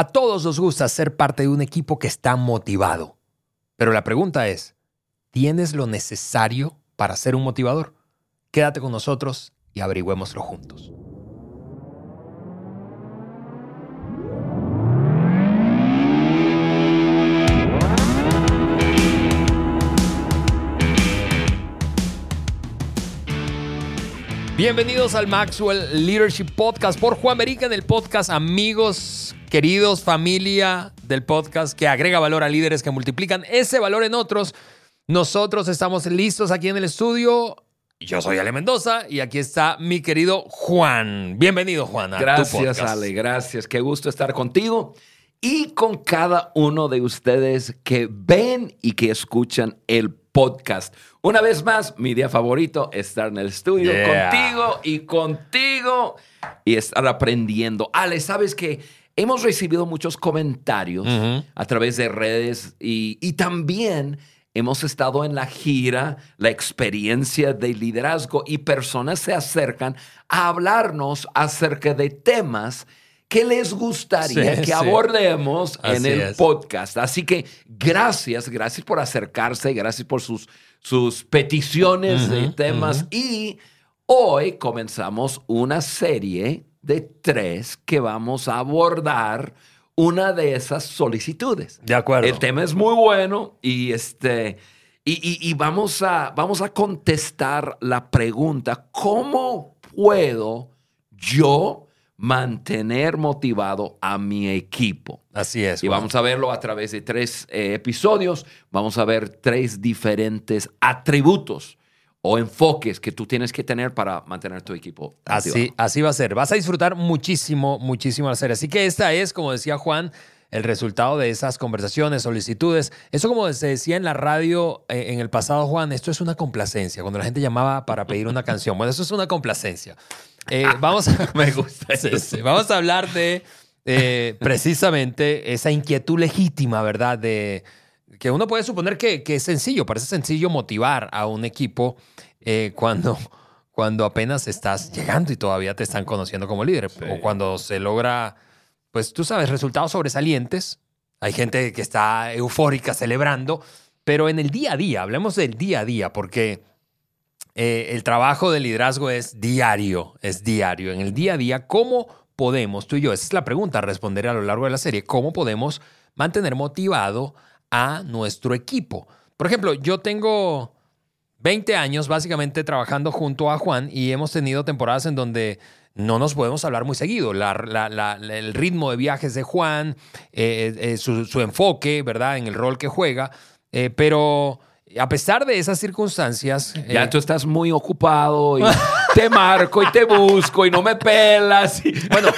A todos nos gusta ser parte de un equipo que está motivado. Pero la pregunta es, ¿tienes lo necesario para ser un motivador? Quédate con nosotros y averigüémoslo juntos. Bienvenidos al Maxwell Leadership Podcast por Juan Merica en el podcast Amigos, queridos, familia del podcast que agrega valor a líderes que multiplican ese valor en otros. Nosotros estamos listos aquí en el estudio. Yo soy Ale Mendoza y aquí está mi querido Juan. Bienvenido, Juan. gracias, Ale. Gracias. Qué gusto estar contigo y con cada uno de ustedes que ven y que escuchan el podcast. Una vez más, mi día favorito, estar en el estudio contigo y contigo y estar aprendiendo. Ale, ¿sabes que Hemos recibido muchos comentarios a través de redes y, y también hemos estado en la gira, la experiencia de liderazgo y personas se acercan a hablarnos acerca de temas que les gustaría que abordemos en el podcast. Así que gracias, gracias por acercarse, gracias por sus, sus peticiones de temas. Y hoy comenzamos una serie de tres que vamos a abordar una de esas solicitudes. De acuerdo. El tema es muy bueno y este... Y, vamos, a, vamos a contestar la pregunta, ¿cómo puedo yo mantener motivado a mi equipo. Así es. Y vamos a verlo a través de tres eh, episodios. Vamos a ver tres diferentes atributos o enfoques que tú tienes que tener para mantener tu equipo. Así, así va a ser. Vas a disfrutar muchísimo, muchísimo la serie. Así que esta es, como decía Juan, el resultado de esas conversaciones, solicitudes. Eso como se decía en la radio eh, en el pasado, Juan, esto es una complacencia. Cuando la gente llamaba para pedir una canción. Bueno, eso es una complacencia. Eh, vamos, a, Me gusta vamos a hablar de eh, precisamente esa inquietud legítima, ¿verdad? De que uno puede suponer que, es sencillo, parece sencillo motivar a un equipo eh, cuando, cuando apenas estás llegando y todavía te están conociendo como líder. O cuando se logra, pues tú sabes, resultados sobresalientes. Hay gente que está eufórica celebrando, pero en el día a día, hablemos del día a día, porque eh, el trabajo de liderazgo es diario, es diario. En el día a día, ¿cómo podemos, tú y yo, esa es la pregunta a responder a lo largo de la serie, cómo podemos mantener motivado a nuestro equipo? Por ejemplo, yo tengo 20 años básicamente trabajando junto a Juan y hemos tenido temporadas en donde no nos podemos hablar muy seguido. el ritmo de viajes de Juan, eh, eh, su, su, enfoque, ¿verdad? En el rol que juega. pero a pesar de esas circunstancias. Ya eh, tú estás muy ocupado y te marco y te busco y no me pelas. Bueno.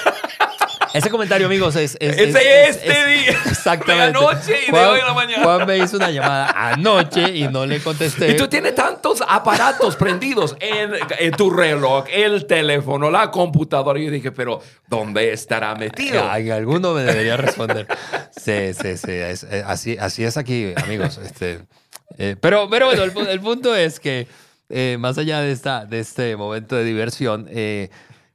Ese comentario, amigos, es. es, este día. Exactamente. De anoche y de hoy en la mañana. Juan me hizo una llamada anoche y no le contesté. Y tú tienes tantos aparatos prendidos en, tu reloj, el teléfono, la computadora. Y yo dije, pero ¿dónde estará metido? En alguno me debería responder. Sí, sí, sí. Eh, así, así es aquí, amigos. Este. Eh, pero, pero bueno, el, punto es que eh, más allá de, esta, de este momento de diversión, eh,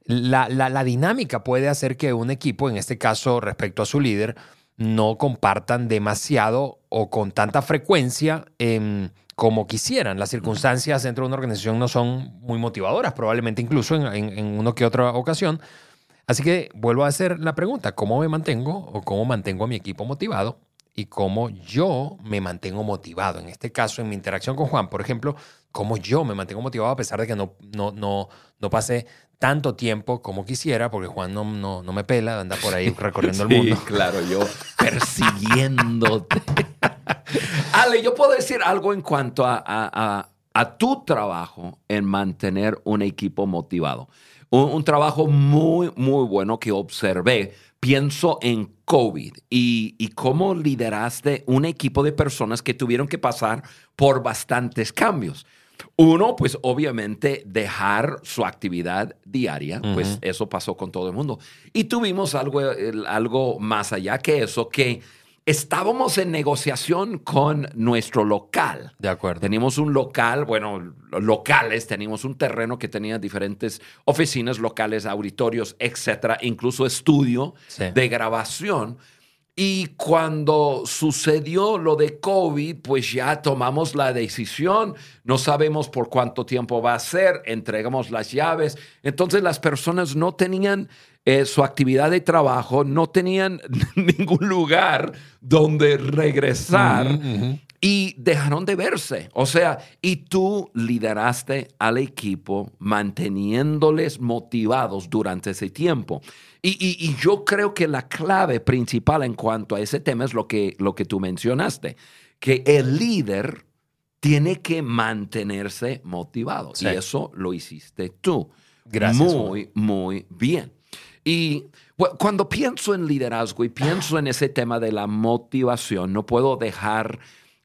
la, la, dinámica puede hacer que un equipo, en este caso respecto a su líder, no compartan demasiado o con tanta frecuencia em, como quisieran. Las circunstancias dentro de una organización no son muy motivadoras, probablemente incluso en, en, en una que otra ocasión. Así que vuelvo a hacer la pregunta, ¿cómo me mantengo o cómo mantengo a mi equipo motivado? y cómo yo me mantengo motivado. En este caso, en mi interacción con Juan, por ejemplo, cómo yo me mantengo motivado a pesar de que no, no, no, no pasé tanto tiempo como quisiera, porque Juan no, no, no me pela, anda por ahí recorriendo el mundo. Claro, yo persiguiéndote. Ale, yo puedo decir algo en cuanto a, a, a, tu trabajo en mantener un equipo motivado. Un, un trabajo muy, muy bueno que observé pienso en COVID y, cómo lideraste un equipo de personas que tuvieron que pasar por bastantes cambios. Uno, pues obviamente dejar su actividad diaria, pues eso pasó con todo el mundo. Y tuvimos algo, algo más allá que eso, que estábamos en negociación con nuestro local. De acuerdo. Teníamos un local, bueno, locales, teníamos un terreno que tenía diferentes oficinas locales, auditorios, etcétera, incluso estudio de grabación. Y cuando sucedió lo de COVID, pues ya tomamos la decisión, no sabemos por cuánto tiempo va a ser, entregamos las llaves. Entonces las personas no tenían eh, su actividad de trabajo, no tenían ningún lugar donde regresar y dejaron de verse. O sea, y tú lideraste al equipo manteniéndoles motivados durante ese tiempo. Y, yo creo que la clave principal en cuanto a ese tema es lo que, lo que tú mencionaste, que el líder tiene que mantenerse motivado. Y eso lo hiciste tú. Gracias. Muy, muy bien. Y cuando pienso en liderazgo y pienso en ese tema de la motivación, no puedo dejar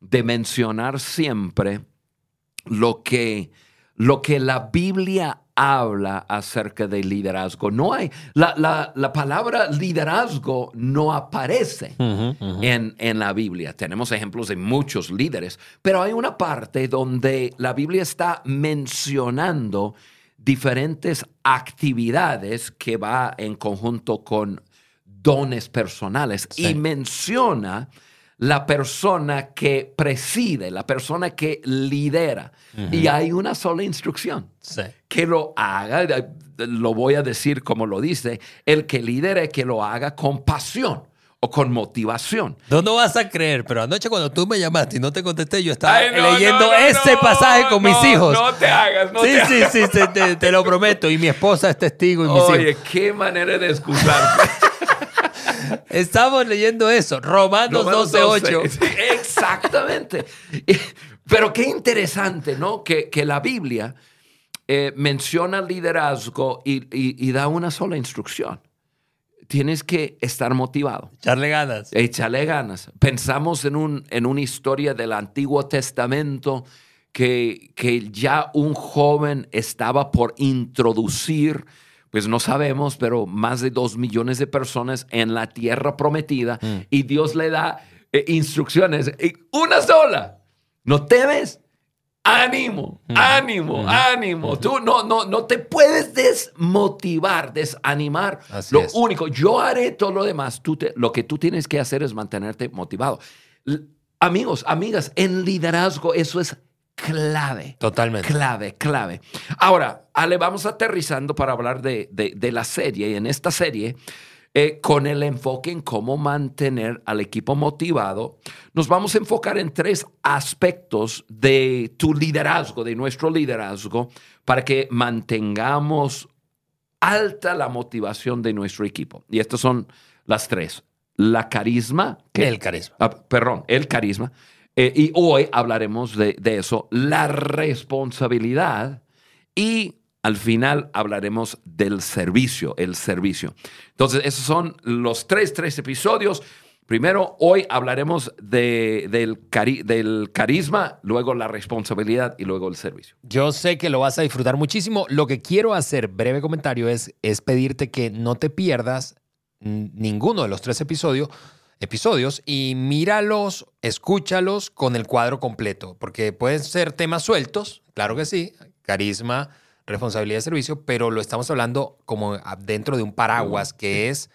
de mencionar siempre lo que, lo que la Biblia habla acerca de liderazgo. No hay, la, palabra liderazgo no aparece En, en, la Biblia. Tenemos ejemplos de muchos líderes, pero hay una parte donde la Biblia está mencionando diferentes actividades que va en conjunto con dones personales y menciona la persona que preside, la persona que lidera. Y hay una sola instrucción. Que lo haga, lo voy a decir como lo dice, el que lidere, que lo haga con pasión o con motivación. No, no vas a creer, pero anoche cuando tú me llamaste y no te contesté, yo estaba leyendo ese pasaje con mis hijos. No te hagas, no sí, te sí, hagas. Sí, sí, te, lo prometo. Y mi esposa es testigo y mis Oye, qué manera de excusarte. Estamos leyendo eso, Romanos, 12.8. exactamente. Pero qué interesante, ¿no? Que, la Biblia eh, menciona liderazgo y, da una sola instrucción. Tienes que estar motivado. Echarle ganas. Echarle ganas. Pensamos en, un, en una historia del Antiguo Testamento que, que ya un joven estaba por introducir pues no sabemos, pero más de dos millones de personas en la tierra prometida mm. y Dios le da eh, instrucciones, una sola, no temes, ánimo, mm. ánimo, mm. ánimo. Tú no, no, no te puedes desmotivar, desanimar. lo único, yo haré todo lo demás, tú lo que tú tienes que hacer es mantenerte motivado. amigos, amigas, en liderazgo eso es clave. Totalmente. Clave, clave. Ahora, Ale, vamos aterrizando para hablar de, la serie. Y en esta serie, eh, con el enfoque en cómo mantener al equipo motivado, nos vamos a enfocar en tres aspectos de tu liderazgo, de nuestro liderazgo, para que mantengamos alta la motivación de nuestro equipo. Y estas son las tres. La carisma. el carisma. Ah, perdón, el carisma eh, y hoy hablaremos de, eso, la responsabilidad y al final hablaremos del servicio, el servicio. Entonces, esos son los tres, tres episodios. Primero, hoy hablaremos de, del, del, carisma, luego la responsabilidad y luego el servicio. Yo sé que lo vas a disfrutar muchísimo. Lo que quiero hacer, breve comentario, es, es pedirte que no te pierdas ninguno de los tres episodios episodios y míralos, escúchalos con el cuadro completo, porque pueden ser temas sueltos, claro que sí, carisma, responsabilidad de servicio, pero lo estamos hablando como dentro de un paraguas que es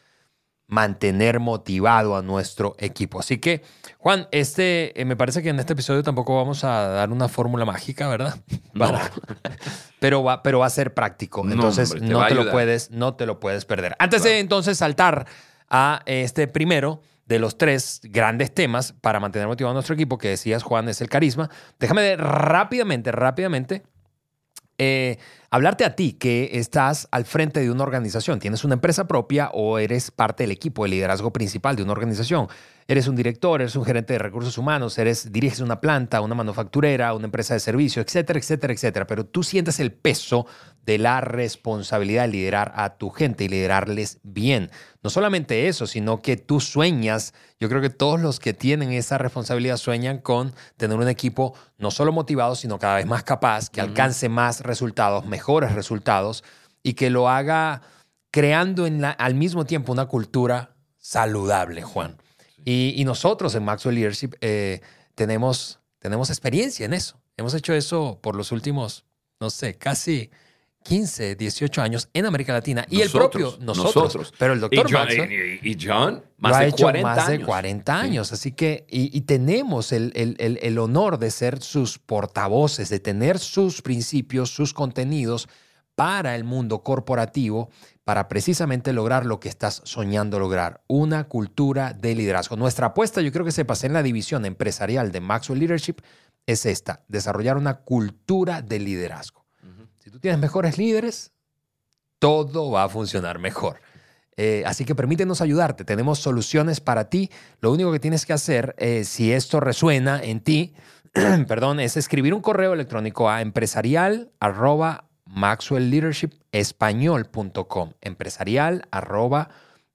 mantener motivado a nuestro equipo. Así que, Juan, este, eh, me parece que en este episodio tampoco vamos a dar una fórmula mágica, ¿verdad? pero, va, pero va a ser práctico. Entonces, no, te lo puedes, no te lo puedes perder. Antes de entonces saltar a este primero, de los tres grandes temas para mantener motivado a nuestro equipo, que decías, Juan, es el carisma. Déjame rápidamente, rápidamente eh, hablarte a ti que estás al frente de una organización, tienes una empresa propia o eres parte del equipo de liderazgo principal de una organización. Eres un director, eres un gerente de recursos humanos, eres diriges una planta, una manufacturera, una empresa de servicio, etcétera, etcétera, etcétera, pero tú sientes el peso de la responsabilidad de liderar a tu gente y liderarles bien. No solamente eso, sino que tú sueñas, yo creo que todos los que tienen esa responsabilidad sueñan con tener un equipo no solo motivado, sino cada vez más capaz, que alcance más resultados, mejores resultados y que lo haga creando en la, al mismo tiempo una cultura saludable, Juan. Y, nosotros en Maxwell Leadership eh, tenemos, tenemos experiencia en eso. Hemos hecho eso por los últimos, no sé, casi 15, 18 años en América Latina. Y el propio nosotros. nosotros. Pero el doctor y John, Maxwell y- y John, lo más ha de hecho 40 más de años. 40 Sí. años. Así que, y, y tenemos el, el- el- el honor de ser sus portavoces, de tener sus principios, sus contenidos para el mundo corporativo, para precisamente lograr lo que estás soñando lograr, una cultura de liderazgo. Nuestra apuesta, yo creo que se pasó en la división empresarial de Maxwell Leadership, es esta, desarrollar una cultura de liderazgo. Si tú tienes mejores líderes, todo va a funcionar mejor. Eh, así que permítenos ayudarte. Tenemos soluciones para ti. Lo único que tienes que hacer, eh, si esto resuena en ti, perdón, es escribir un correo electrónico a empresarial arroba. Empresarial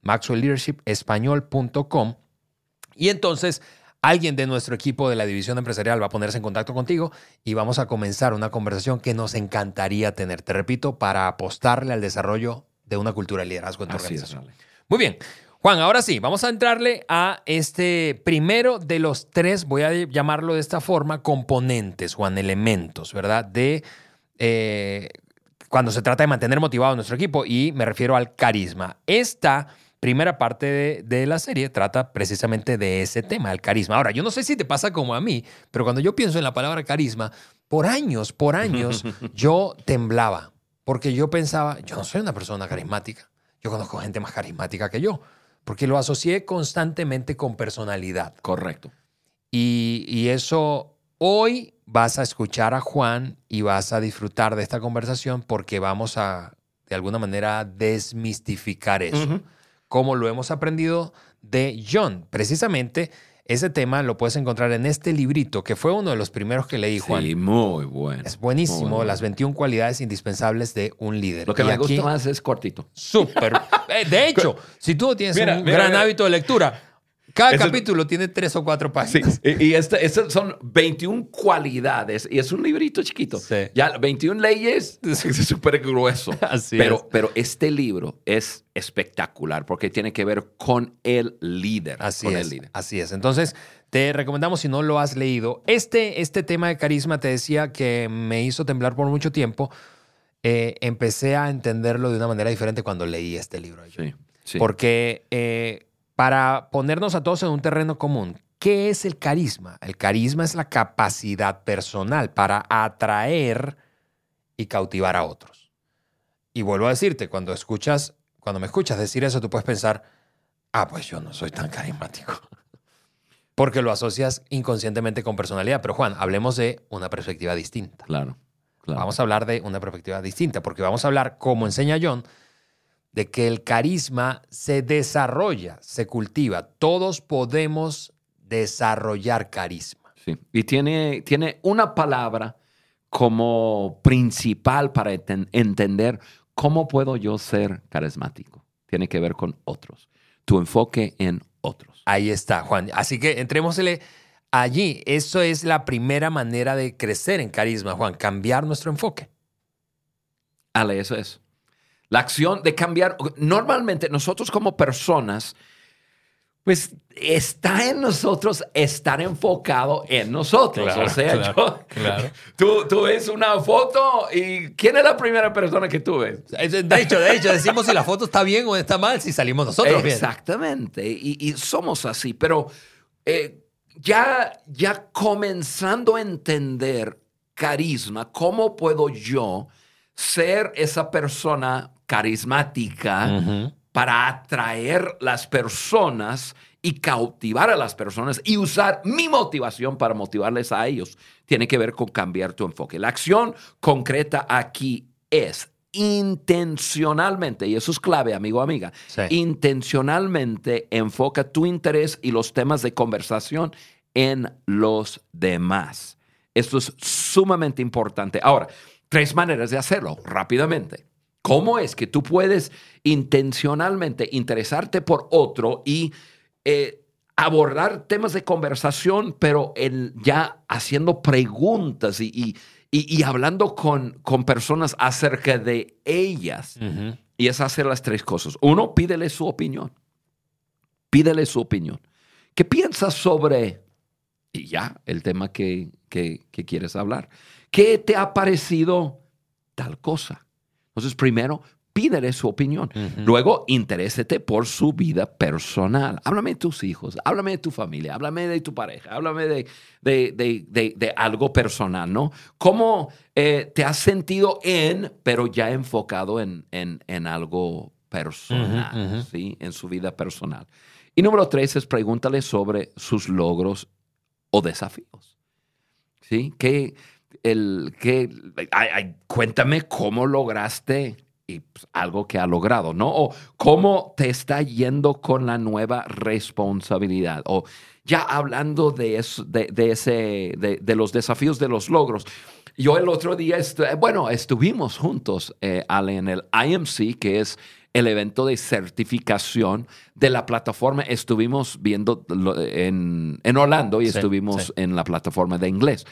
maxwellleadershipespañol.com. Y entonces alguien de nuestro equipo de la división empresarial va a ponerse en contacto contigo y vamos a comenzar una conversación que nos encantaría tener. Te repito, para apostarle al desarrollo de una cultura de liderazgo en tu Así organización. Muy bien. Juan, ahora sí, vamos a entrarle a este primero de los tres, voy a llamarlo de esta forma, componentes, Juan, elementos, ¿verdad? De eh, cuando se trata de mantener motivado a nuestro equipo y me refiero al carisma. Esta primera parte de, de la serie trata precisamente de ese tema, el carisma. Ahora, yo no sé si te pasa como a mí, pero cuando yo pienso en la palabra carisma, por años, por años, yo temblaba, porque yo pensaba, yo no soy una persona carismática, yo conozco gente más carismática que yo, porque lo asocié constantemente con personalidad. Correcto. Y, y eso hoy vas a escuchar a Juan y vas a disfrutar de esta conversación porque vamos a, de alguna manera, desmistificar eso. Ujú. Como lo hemos aprendido de John. Precisamente ese tema lo puedes encontrar en este librito, que fue uno de los primeros que leí, Juan. Sí, muy bueno. Es buenísimo, bueno. las 21 cualidades indispensables de un líder. Lo que Y me aquí- gusta más es cortito. Súper. Eh, de hecho, si tú tienes Mira, un mira, gran mira. hábito de lectura, cada Eso- capítulo tiene tres o cuatro Sí, páginas. y, y este, este son 21 cualidades y es un librito chiquito. Sí. Ya 21 leyes es súper grueso. Así pero, es. pero este libro es espectacular porque tiene que ver con el líder. Así con es. el líder. Así es. Entonces, te recomendamos si no lo has leído. Este, este tema de carisma te decía que me hizo temblar por mucho tiempo. Eh, empecé a entenderlo de una manera diferente cuando leí este libro. Sí, sí. Porque eh, para ponernos a todos en un terreno común, ¿qué es el carisma? El carisma es la capacidad personal para atraer y cautivar a otros. Y vuelvo a decirte, cuando escuchas, cuando me escuchas decir eso, tú puedes pensar, ah, pues yo no soy tan carismático. Porque lo asocias inconscientemente con personalidad. Pero Juan, hablemos de una perspectiva distinta. Claro, claro. Vamos a hablar de una perspectiva distinta, porque vamos a hablar, como enseña John, de que el carisma se desarrolla, se cultiva. Todos podemos desarrollar carisma. Sí. Y tiene, tiene una palabra como principal para enten- entender cómo puedo yo ser carismático. Tiene que ver con otros. Tu enfoque en otros. Ahí está, Juan. Así que entrémosle allí. Eso es la primera manera de crecer en carisma, Juan, cambiar nuestro enfoque. Ale, eso es. La acción de cambiar. Normalmente nosotros como personas, pues está en nosotros estar enfocado en nosotros. Claro, o sea, claro, yo- claro. Tú, tú ves una foto y ¿quién es la primera persona que tú ves? De hecho, de hecho, decimos si la foto está bien o está mal, si salimos nosotros bien. Exactamente. Y, y somos así. Pero eh, ya, ya comenzando a entender carisma, ¿cómo puedo yo ser esa persona carismática para atraer las personas y cautivar a las personas y usar mi motivación para motivarles a ellos? Tiene que ver con cambiar tu enfoque. La acción concreta aquí es intencionalmente, y eso es clave, amigo, amiga, Sí. intencionalmente enfoca tu interés y los temas de conversación en los demás. Esto es sumamente importante. Ahora, tres maneras de hacerlo rápidamente. ¿Cómo es que tú puedes intencionalmente interesarte por otro y eh, abordar temas de conversación, pero el- ya haciendo preguntas y, y- y- y hablando con, con personas acerca de ellas? Y es hacer las tres cosas. Uno, pídele su opinión. Pídele su opinión. ¿Qué piensas sobre, y ya, el tema que, que- que quieres hablar? ¿Qué te ha parecido tal cosa? Entonces, primero, pídele su opinión. Luego, interésete por su vida personal. Háblame de tus hijos, háblame de tu familia, háblame de tu pareja, háblame de, de, algo personal, ¿no? ¿Cómo eh, te has sentido en, pero ya enfocado en, en, algo personal, ¿sí? En su vida personal. Y número tres es pregúntale sobre sus logros o desafíos. ¿Sí? Que el, que, cuéntame cómo lograste y pues, algo que ha logrado, ¿no? O cómo te está yendo con la nueva responsabilidad. O ya hablando de, eso, de, ese, de, los desafíos de los logros. Yo el otro día, bueno, estuvimos juntos, eh, Ale, en el IMC, que es el evento de certificación de la plataforma. Estuvimos viendo en, en Orlando y estuvimos en la plataforma de inglés.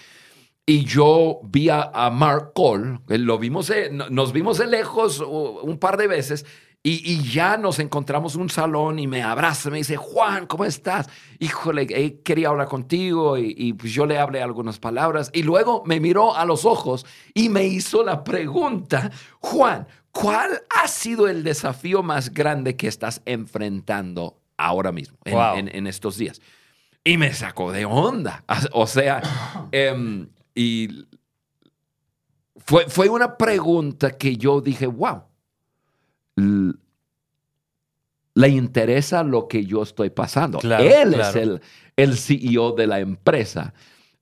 Y yo vi a, Mark Cole, lo vimos, nos vimos de lejos un par de veces y, ya nos encontramos en un salón y me abraza, me dice, Juan, ¿cómo estás? Híjole, quería hablar contigo y, y, pues yo le hablé algunas palabras y luego me miró a los ojos y me hizo la pregunta, Juan, ¿cuál ha sido el desafío más grande que estás enfrentando ahora mismo, en, estos días? Y me sacó de onda. O sea, em, y fue, fue una pregunta que yo dije, wow, le interesa lo que yo estoy pasando. él es el, el, CEO de la empresa.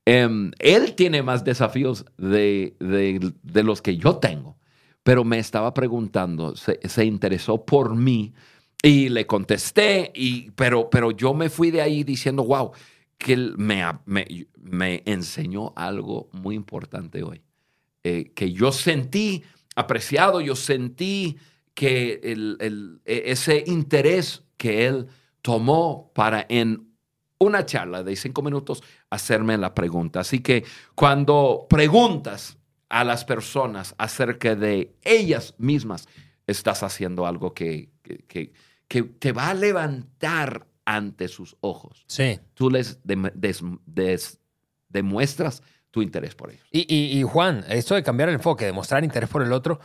Em, él tiene más desafíos de, de, los que yo tengo, pero me estaba preguntando, se, se interesó por mí y le contesté, y, pero, pero yo me fui de ahí diciendo, wow, que me, me, me enseñó algo muy importante hoy, eh, que yo sentí apreciado, yo sentí que el, e, ese interés que él tomó para en una charla de cinco minutos hacerme la pregunta. Así que cuando preguntas a las personas acerca de ellas mismas, estás haciendo algo que, que, que te va a levantar ante sus ojos. Sí. Tú les demuestras tu interés por ellos. Y, Juan, esto de cambiar el enfoque, de mostrar interés por el otro,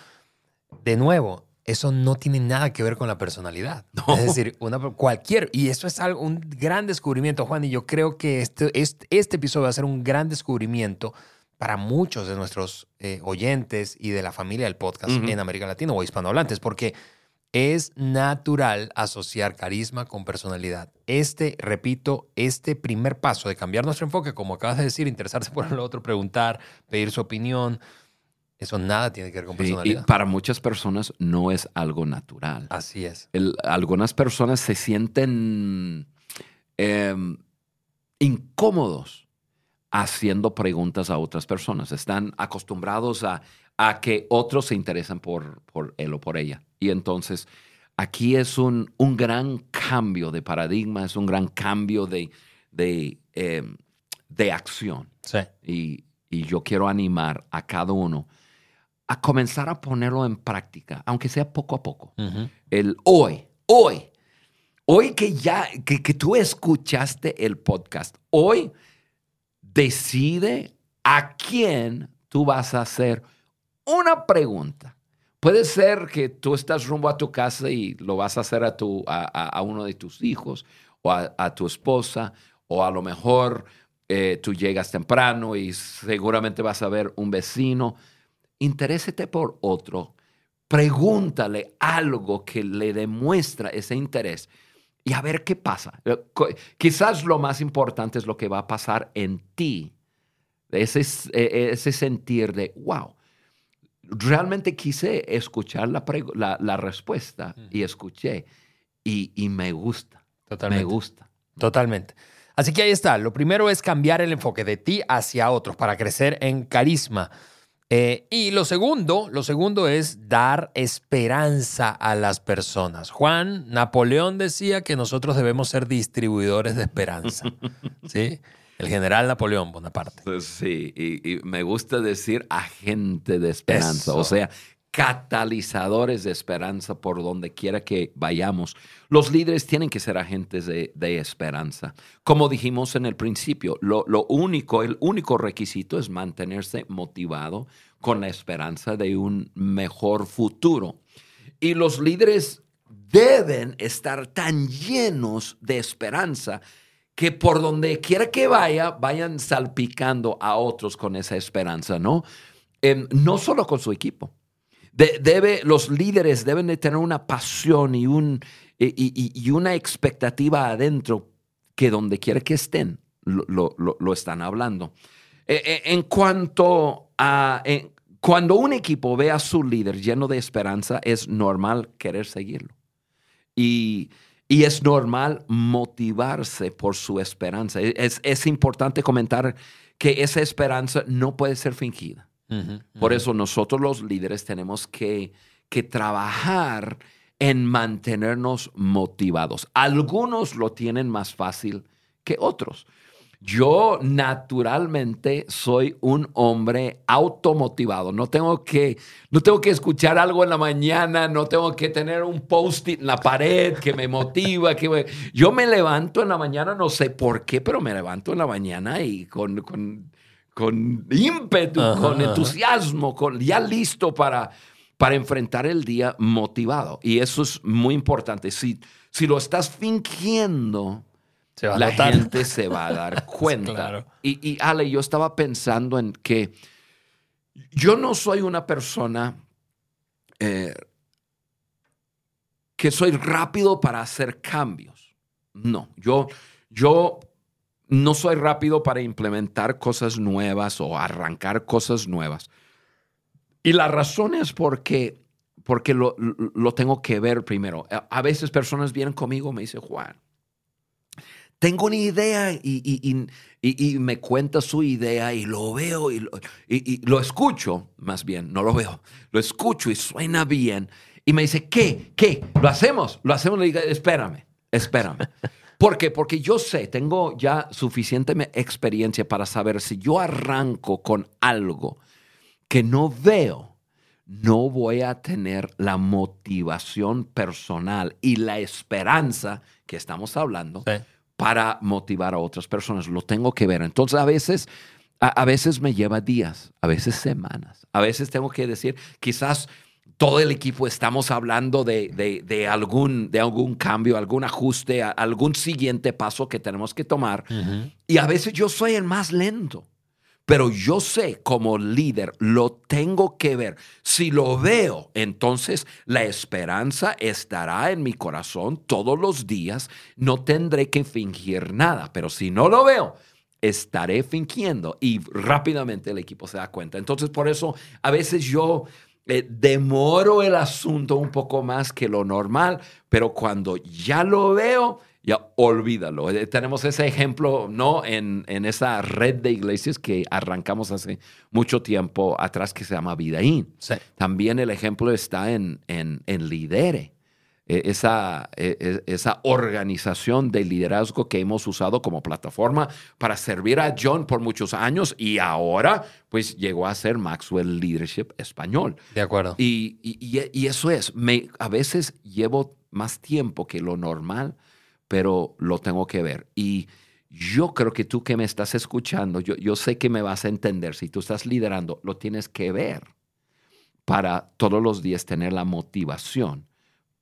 de nuevo, eso no tiene nada que ver con la personalidad. Es decir, una, cualquier, y eso es algo, un gran descubrimiento, Juan, y yo creo que este, este, este episodio va a ser un gran descubrimiento para muchos de nuestros eh, oyentes y de la familia del podcast en América Latina o hispanohablantes, porque es natural asociar carisma con personalidad. Este, repito, este primer paso de cambiar nuestro enfoque, como acabas de decir, interesarse por el otro, preguntar, pedir su opinión, eso nada tiene que ver con personalidad. y para muchas personas no es algo natural. Así es. algunas personas se sienten em, incómodos haciendo preguntas a otras personas. Están acostumbrados a, a que otros se interesan por, por él o por ella. Y entonces aquí es un, un gran cambio de paradigma, es un gran cambio de, de, em, de acción. Sí. Y, y yo quiero animar a cada uno a comenzar a ponerlo en práctica, aunque sea poco a poco. El hoy, hoy, hoy que ya, que, que, tú escuchaste el podcast, hoy decide a quién tú vas a hacer una pregunta. Puede ser que tú estás rumbo a tu casa y lo vas a hacer a, tu, a, uno de tus hijos o a, tu esposa, o a lo mejor eh, tú llegas temprano y seguramente vas a ver un vecino. Interésete por otro. Pregúntale algo que le demuestra ese interés y a ver qué pasa. Eh, quizás lo más importante es lo que va a pasar en ti. Ese, e, ese sentir de, wow, realmente quise escuchar la, la, respuesta y escuché y, me gusta. Totalmente. Me gusta. Totalmente. Así que ahí está. Lo primero es cambiar el enfoque de ti hacia otros para crecer en carisma. Eh, y lo segundo, lo segundo es dar esperanza a las personas. Juan Napoleón decía que nosotros debemos ser distribuidores de esperanza. ¿sí? El general Napoleón Bonaparte. Pues sí, y, me gusta decir agente de esperanza, o sea, catalizadores de esperanza por donde quiera que vayamos. Los líderes tienen que ser agentes de, esperanza. Como dijimos en el principio, lo, único, el único requisito es mantenerse motivado con la esperanza de un mejor futuro. Y los líderes deben estar tan llenos de esperanza que por donde quiera que vaya, vayan salpicando a otros con esa esperanza, ¿no? Em, no solo con su equipo. debe, los líderes deben de tener una pasión y, un, y, una expectativa adentro que donde quiera que estén, lo, están hablando. E, e, en cuanto a, cuando un equipo ve a su líder lleno de esperanza, es normal querer seguirlo. Y, es normal motivarse por su esperanza. E, es, importante comentar que esa esperanza no puede ser fingida. Por eso nosotros los líderes tenemos que, que trabajar en mantenernos motivados. Algunos lo tienen más fácil que otros. Yo naturalmente soy un hombre automotivado. No tengo que, no tengo que escuchar algo en la mañana, no tengo que tener un post-it en la pared que me motiva. Que Yo me levanto en la mañana, no sé por qué, pero me levanto en la mañana y con, con, con ímpetu, con entusiasmo, con, ya listo para, para enfrentar el día motivado. Y eso es muy importante. Si, si lo estás fingiendo, la gente se va a dar cuenta. y, Ale, yo estaba pensando en que yo no soy una persona eh, que soy rápido para hacer cambios. No, yo, yo no soy rápido para implementar cosas nuevas o arrancar cosas nuevas. Y la razón es porque, porque lo, lo tengo que ver primero. A veces personas vienen conmigo y me dicen, Juan, tengo una idea y, me cuenta su idea y lo veo y lo, escucho, más bien, no lo veo, lo escucho y suena bien. Y me dice, ¿qué? ¿Qué? ¿Lo hacemos? Lo hacemos. Le digo, espérame, espérame. ¿Por qué? Porque yo sé, tengo ya suficiente experiencia para saber si yo arranco con algo que no veo, no voy a tener la motivación personal y la esperanza que estamos hablando para motivar a otras personas. Lo tengo que ver. Entonces, a veces, a, veces me lleva días, a veces semanas. A veces tengo que decir, quizás todo el equipo estamos hablando de, algún, de algún cambio, algún ajuste, algún siguiente paso que tenemos que tomar. Y a veces yo soy el más lento. Pero yo sé como líder, lo tengo que ver. Si lo veo, entonces la esperanza estará en mi corazón todos los días. No tendré que fingir nada. Pero si no lo veo, estaré fingiendo y rápidamente el equipo se da cuenta. Entonces, por eso a veces yo eh, demoro el asunto un poco más que lo normal, pero cuando ya lo veo, ya olvídalo. Eh, tenemos ese ejemplo, ¿no? En, esa red de iglesias que arrancamos hace mucho tiempo atrás que se llama Vidaín. También el ejemplo está en, en, Lidere. E, esa, e, e, esa organización de liderazgo que hemos usado como plataforma para servir a John por muchos años y ahora pues llegó a ser Maxwell Leadership Español. De acuerdo. Y, y, eso es, me, a veces llevo más tiempo que lo normal pero lo tengo que ver. Y yo creo que tú que me estás escuchando, yo, yo sé que me vas a entender. Si tú estás liderando, lo tienes que ver para todos los días tener la motivación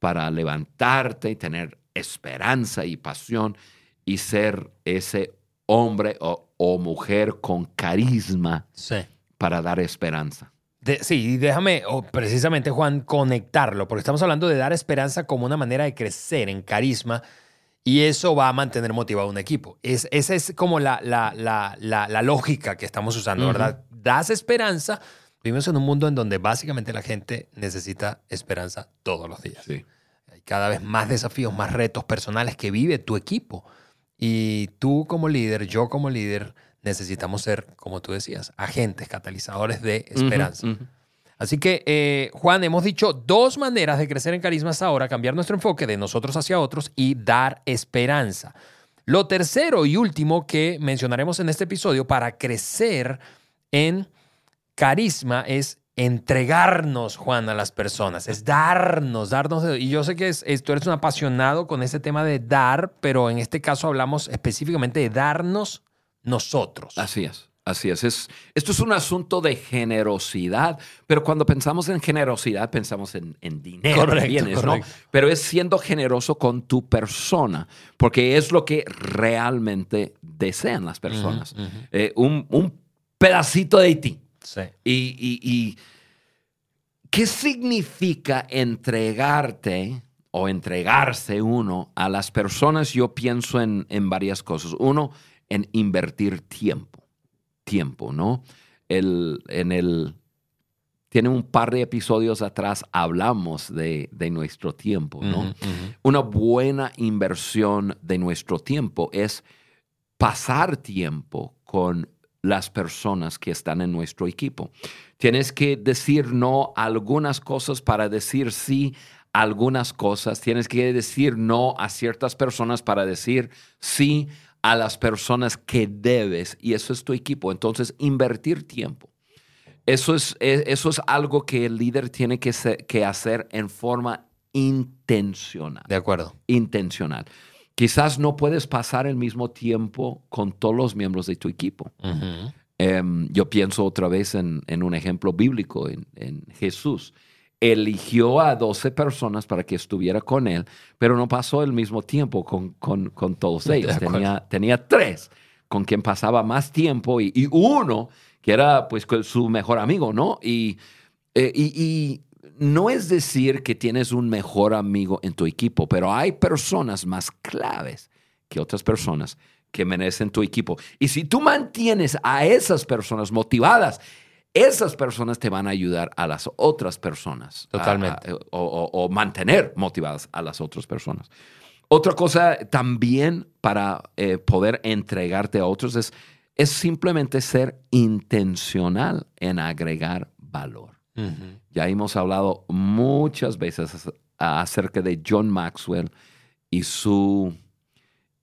para levantarte y tener esperanza y pasión y ser ese hombre o, mujer con carisma para dar esperanza. sí, déjame o precisamente, Juan, conectarlo, porque estamos hablando de dar esperanza como una manera de crecer en carisma y eso va a mantener motivado a un equipo. Es, esa es como la, la, la, la, lógica que estamos usando, ¿verdad? Das esperanza. Vivimos en un mundo en donde básicamente la gente necesita esperanza todos los días. Sí. Hay cada vez más desafíos, más retos personales que vive tu equipo. Y tú como líder, yo como líder, necesitamos ser, como tú decías, agentes, catalizadores de esperanza. Así que, eh, Juan, hemos dicho dos maneras de crecer en carisma hasta ahora, cambiar nuestro enfoque de nosotros hacia otros y dar esperanza. Lo tercero y último que mencionaremos en este episodio para crecer en carisma es entregarnos, Juan, a las personas, es darnos, darnos. Y yo sé que es, tú eres un apasionado con este tema de dar, pero en este caso hablamos específicamente de darnos nosotros. Así es. Así es. es. Esto es un asunto de generosidad, pero cuando pensamos en generosidad pensamos en, en dinero, Correcto, bienes, ¿no? Pero es siendo generoso con tu persona, porque es lo que realmente desean las personas. Eh, un, un pedacito de ti. Sí. Y, y- y ¿qué significa entregarte o entregarse uno a las personas? Yo pienso en, en varias cosas. Uno, en invertir tiempo. Tiempo, ¿no? El, en el, tiene un par de episodios atrás hablamos de, de nuestro tiempo, ¿no? Una buena inversión de nuestro tiempo es pasar tiempo con las personas que están en nuestro equipo. Tienes que decir no a algunas cosas para decir sí a algunas cosas. Tienes que decir no a ciertas personas para decir sí a las personas que debes. Y eso es tu equipo. Entonces, invertir tiempo. Eso es, e- eso es algo que el líder tiene que, que hacer en forma intencional De acuerdo. intencional. Quizás no puedes pasar el mismo tiempo con todos los miembros de tu equipo. Em, yo pienso otra vez en, en un ejemplo bíblico, en, en Jesús. Eligió a 12 personas para que estuviera con él, pero no pasó el mismo tiempo con, con- con todos ellos. Tenía, tenía tres con quien pasaba más tiempo y, y uno que era pues su mejor amigo, ¿no? Y, eh, y- y no es decir que tienes un mejor amigo en tu equipo, pero hay personas más claves que otras personas que merecen tu equipo. Y si tú mantienes a esas personas motivadas, esas personas te van a ayudar a las otras personas. Totalmente. a- o, o- o mantener motivadas a las otras personas. Otra cosa también para eh, poder entregarte a otros es, es simplemente ser intencional en agregar valor. Ya hemos hablado muchas veces ac- acerca de John Maxwell y su,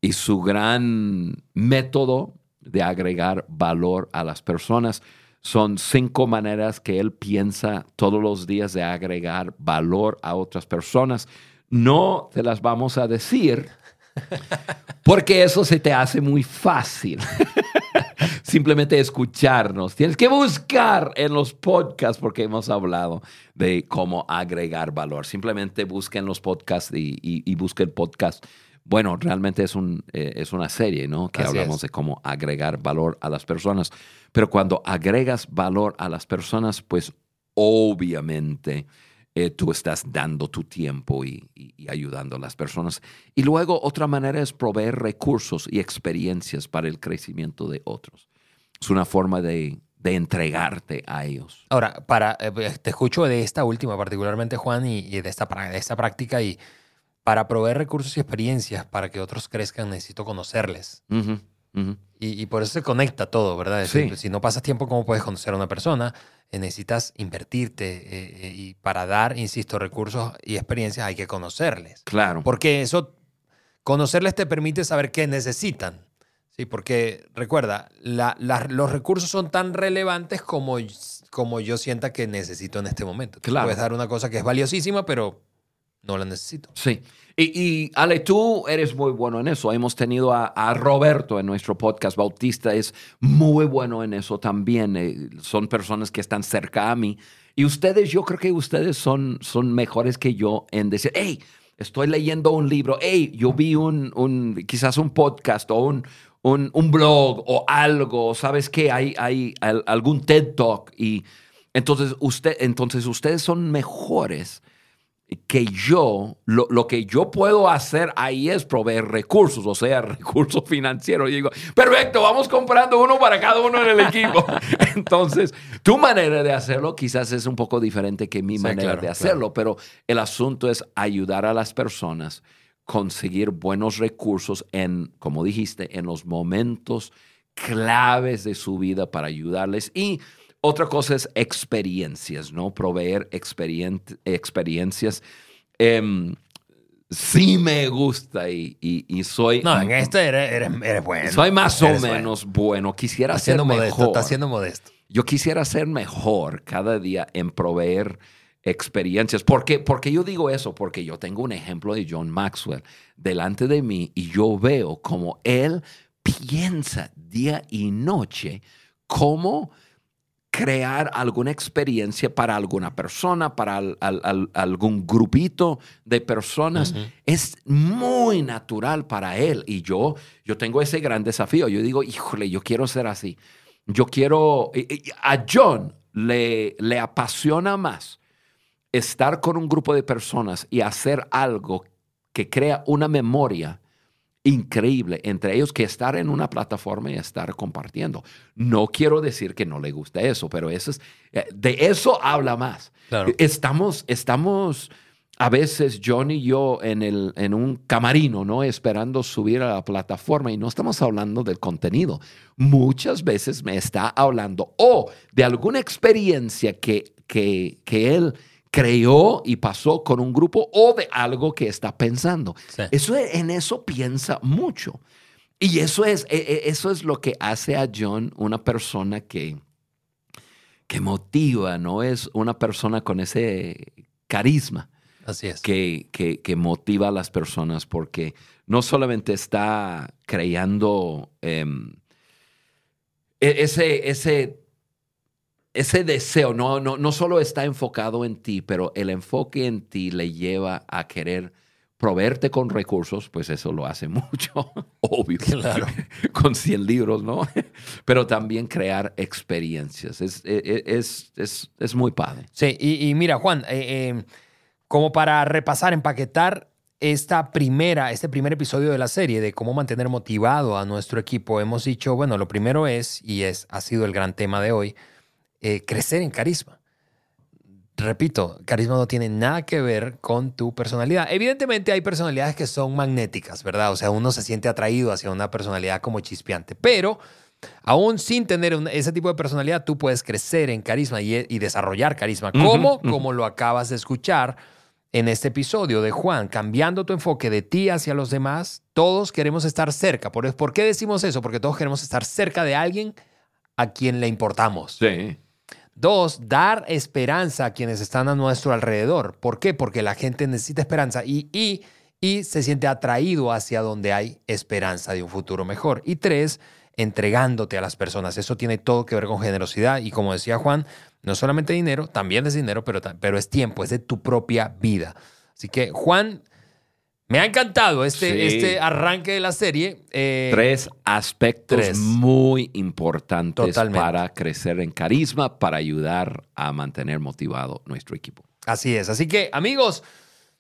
y su gran método de agregar valor a las personas. Son cinco maneras que él piensa todos los días de agregar valor a otras personas. No te las vamos a decir porque eso se te hace muy fácil. Simplemente escucharnos. Tienes que buscar en los podcasts porque hemos hablado de cómo agregar valor. Simplemente busquen los podcasts y, y, y busca el podcast. Bueno, realmente es, un, eh, es una serie, ¿no? Que Así hablamos es. de cómo agregar valor a las personas. Pero cuando agregas valor a las personas, pues obviamente eh, tú estás dando tu tiempo y, y- y ayudando a las personas. Y luego otra manera es proveer recursos y experiencias para el crecimiento de otros. Es una forma de, de entregarte a ellos. Ahora, para, eh, te escucho de esta última particularmente, Juan, y, y de, esta, de esta práctica. Y para proveer recursos y experiencias para que otros crezcan, necesito conocerles. Y, y por eso se conecta todo, ¿verdad? Es Sí. decir, Si no pasas tiempo, ¿cómo puedes conocer a una persona? Eh, necesitas invertirte eh, eh, y para dar, insisto, recursos y experiencias hay que conocerles. Claro. Porque eso, conocerles te permite saber qué necesitan. Sí, porque recuerda, la- la- los recursos son tan relevantes como, como yo sienta que necesito en este momento. Tú Claro. Puedes dar una cosa que es valiosísima, pero no la necesito. Sí. Y, y, Ale, tú eres muy bueno en eso. Hemos tenido a, Roberto en nuestro podcast. Bautista es muy bueno en eso también. Eh, son personas que están cerca a mí. Y ustedes, yo creo que ustedes son, son mejores que yo en decir, hey, estoy leyendo un libro, hey, yo vi un, un quizás un podcast o un, un, un blog o algo, ¿sabes qué? Hay, hay al- algún TED Talk y entonces, usted, entonces ustedes son mejores que yo, lo, lo que yo puedo hacer ahí es proveer recursos, o sea, recursos financieros. Y digo, perfecto, vamos comprando uno para cada uno en el equipo. Entonces, tu manera de hacerlo quizás es un poco diferente que mi Sí, manera claro, de claro. hacerlo, pero el asunto es ayudar a las personas conseguir buenos recursos en, como dijiste, en los momentos claves de su vida para ayudarles. Y otra cosa es experiencias, ¿no? Proveer experien- experiencias. Em, sí me gusta y, y- y soy... No, en este eres, eres, eres bueno. Soy más o Eres menos bueno. Quisiera Está ser siendo modesto, mejor. está siendo modesto. Yo quisiera ser mejor cada día en proveer experiencias. ¿Por qué? Porque yo digo eso, porque yo tengo un ejemplo de John Maxwell delante de mí y yo veo como él piensa día y noche cómo crear alguna experiencia para alguna persona, para al- al- al- algún grupito de personas. Es muy natural para él. Y yo, yo tengo ese gran desafío. Yo digo, híjole, yo quiero ser así. Yo quiero... A John le, le apasiona más estar con un grupo de personas y hacer algo que crea una memoria increíble entre ellos que estar en una plataforma y estar compartiendo. No quiero decir que no le guste eso, pero eso es, eh, de eso habla más. Claro. Estamos, estamos a veces John y yo en, el, en un camarino, ¿no? Esperando subir a la plataforma y no estamos hablando del contenido. Muchas veces me está hablando o de alguna experiencia que, que, que él creó y pasó con un grupo o de algo que está pensando. Sí. Eso, es- en eso piensa mucho. Y eso es, e- e- eso es lo que hace a John una persona que, que motiva, ¿no? Es una persona con ese carisma Así es. que, que- que motiva a las personas porque no solamente está creando em, e- ese, ese, ese deseo, no, no, no solo está enfocado en ti, pero el enfoque en ti le lleva a querer proveerte con recursos, pues eso lo hace mucho, obvio. Claro. con 100 libros, ¿no? Pero también crear experiencias. Es, e- e- es, es, es muy padre. Sí, y, y mira, Juan, eh, eh, como para repasar, empaquetar esta primera, este primer episodio de la serie de cómo mantener motivado a nuestro equipo, hemos dicho, bueno, lo primero es, y es, ha sido el gran tema de hoy, eh, crecer en carisma. Repito, carisma no tiene nada que ver con tu personalidad. Evidentemente hay personalidades que son magnéticas, ¿verdad? O sea, uno se siente atraído hacia una personalidad como chispeante, pero aún sin tener un- ese tipo de personalidad, tú puedes crecer en carisma y, y desarrollar carisma. ¿Cómo? Como lo acabas de escuchar en este episodio de Juan, cambiando tu enfoque de ti hacia los demás. Todos queremos estar cerca. ¿Por, ¿por qué decimos eso? Porque todos queremos estar cerca de alguien a quien le importamos. Sí. Dos, dar esperanza a quienes están a nuestro alrededor. ¿Por qué? Porque la gente necesita esperanza y, y, y se siente atraído hacia donde hay esperanza de un futuro mejor. Y tres, entregándote a las personas. Eso tiene todo que ver con generosidad y como decía Juan, no solamente dinero, también es dinero, pero, pero es tiempo, es de tu propia vida. Así que Juan, me ha encantado este, Sí. este arranque de la serie. Eh, Tres aspectos tres. muy importantes Totalmente. para crecer en carisma, para ayudar a mantener motivado nuestro equipo. Así es. Así que, amigos,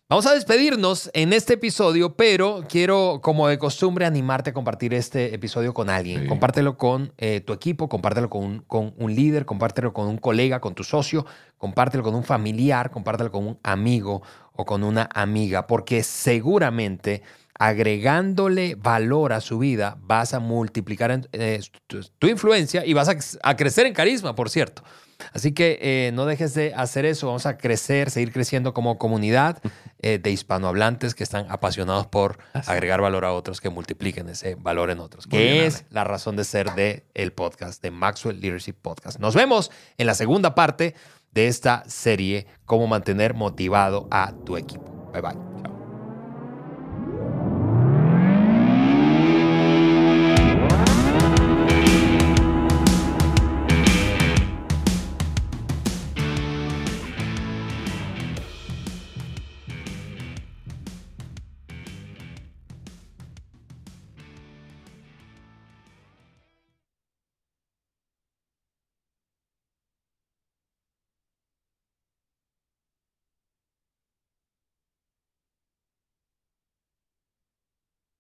vamos a despedirnos en este episodio, pero quiero, como de costumbre, animarte a compartir este episodio con alguien. Sí. Compártelo con eh, tu equipo, compártelo con un, con un líder, compártelo con un colega, con tu socio, compártelo con un familiar, compártelo con un amigo o con una amiga, porque seguramente agregándole valor a su vida vas a multiplicar eh, tu, tu influencia y vas a, a crecer en carisma, por cierto. Así que eh, no dejes de hacer eso. Vamos a crecer, seguir creciendo como comunidad eh, de hispanohablantes que están apasionados por Así. agregar valor a otros, que multipliquen ese valor en otros, Muy que bien, es Ale. la razón de ser de el podcast, de Maxwell Leadership Podcast. Nos vemos en la segunda parte de esta serie, cómo mantener motivado a tu equipo. Bye bye.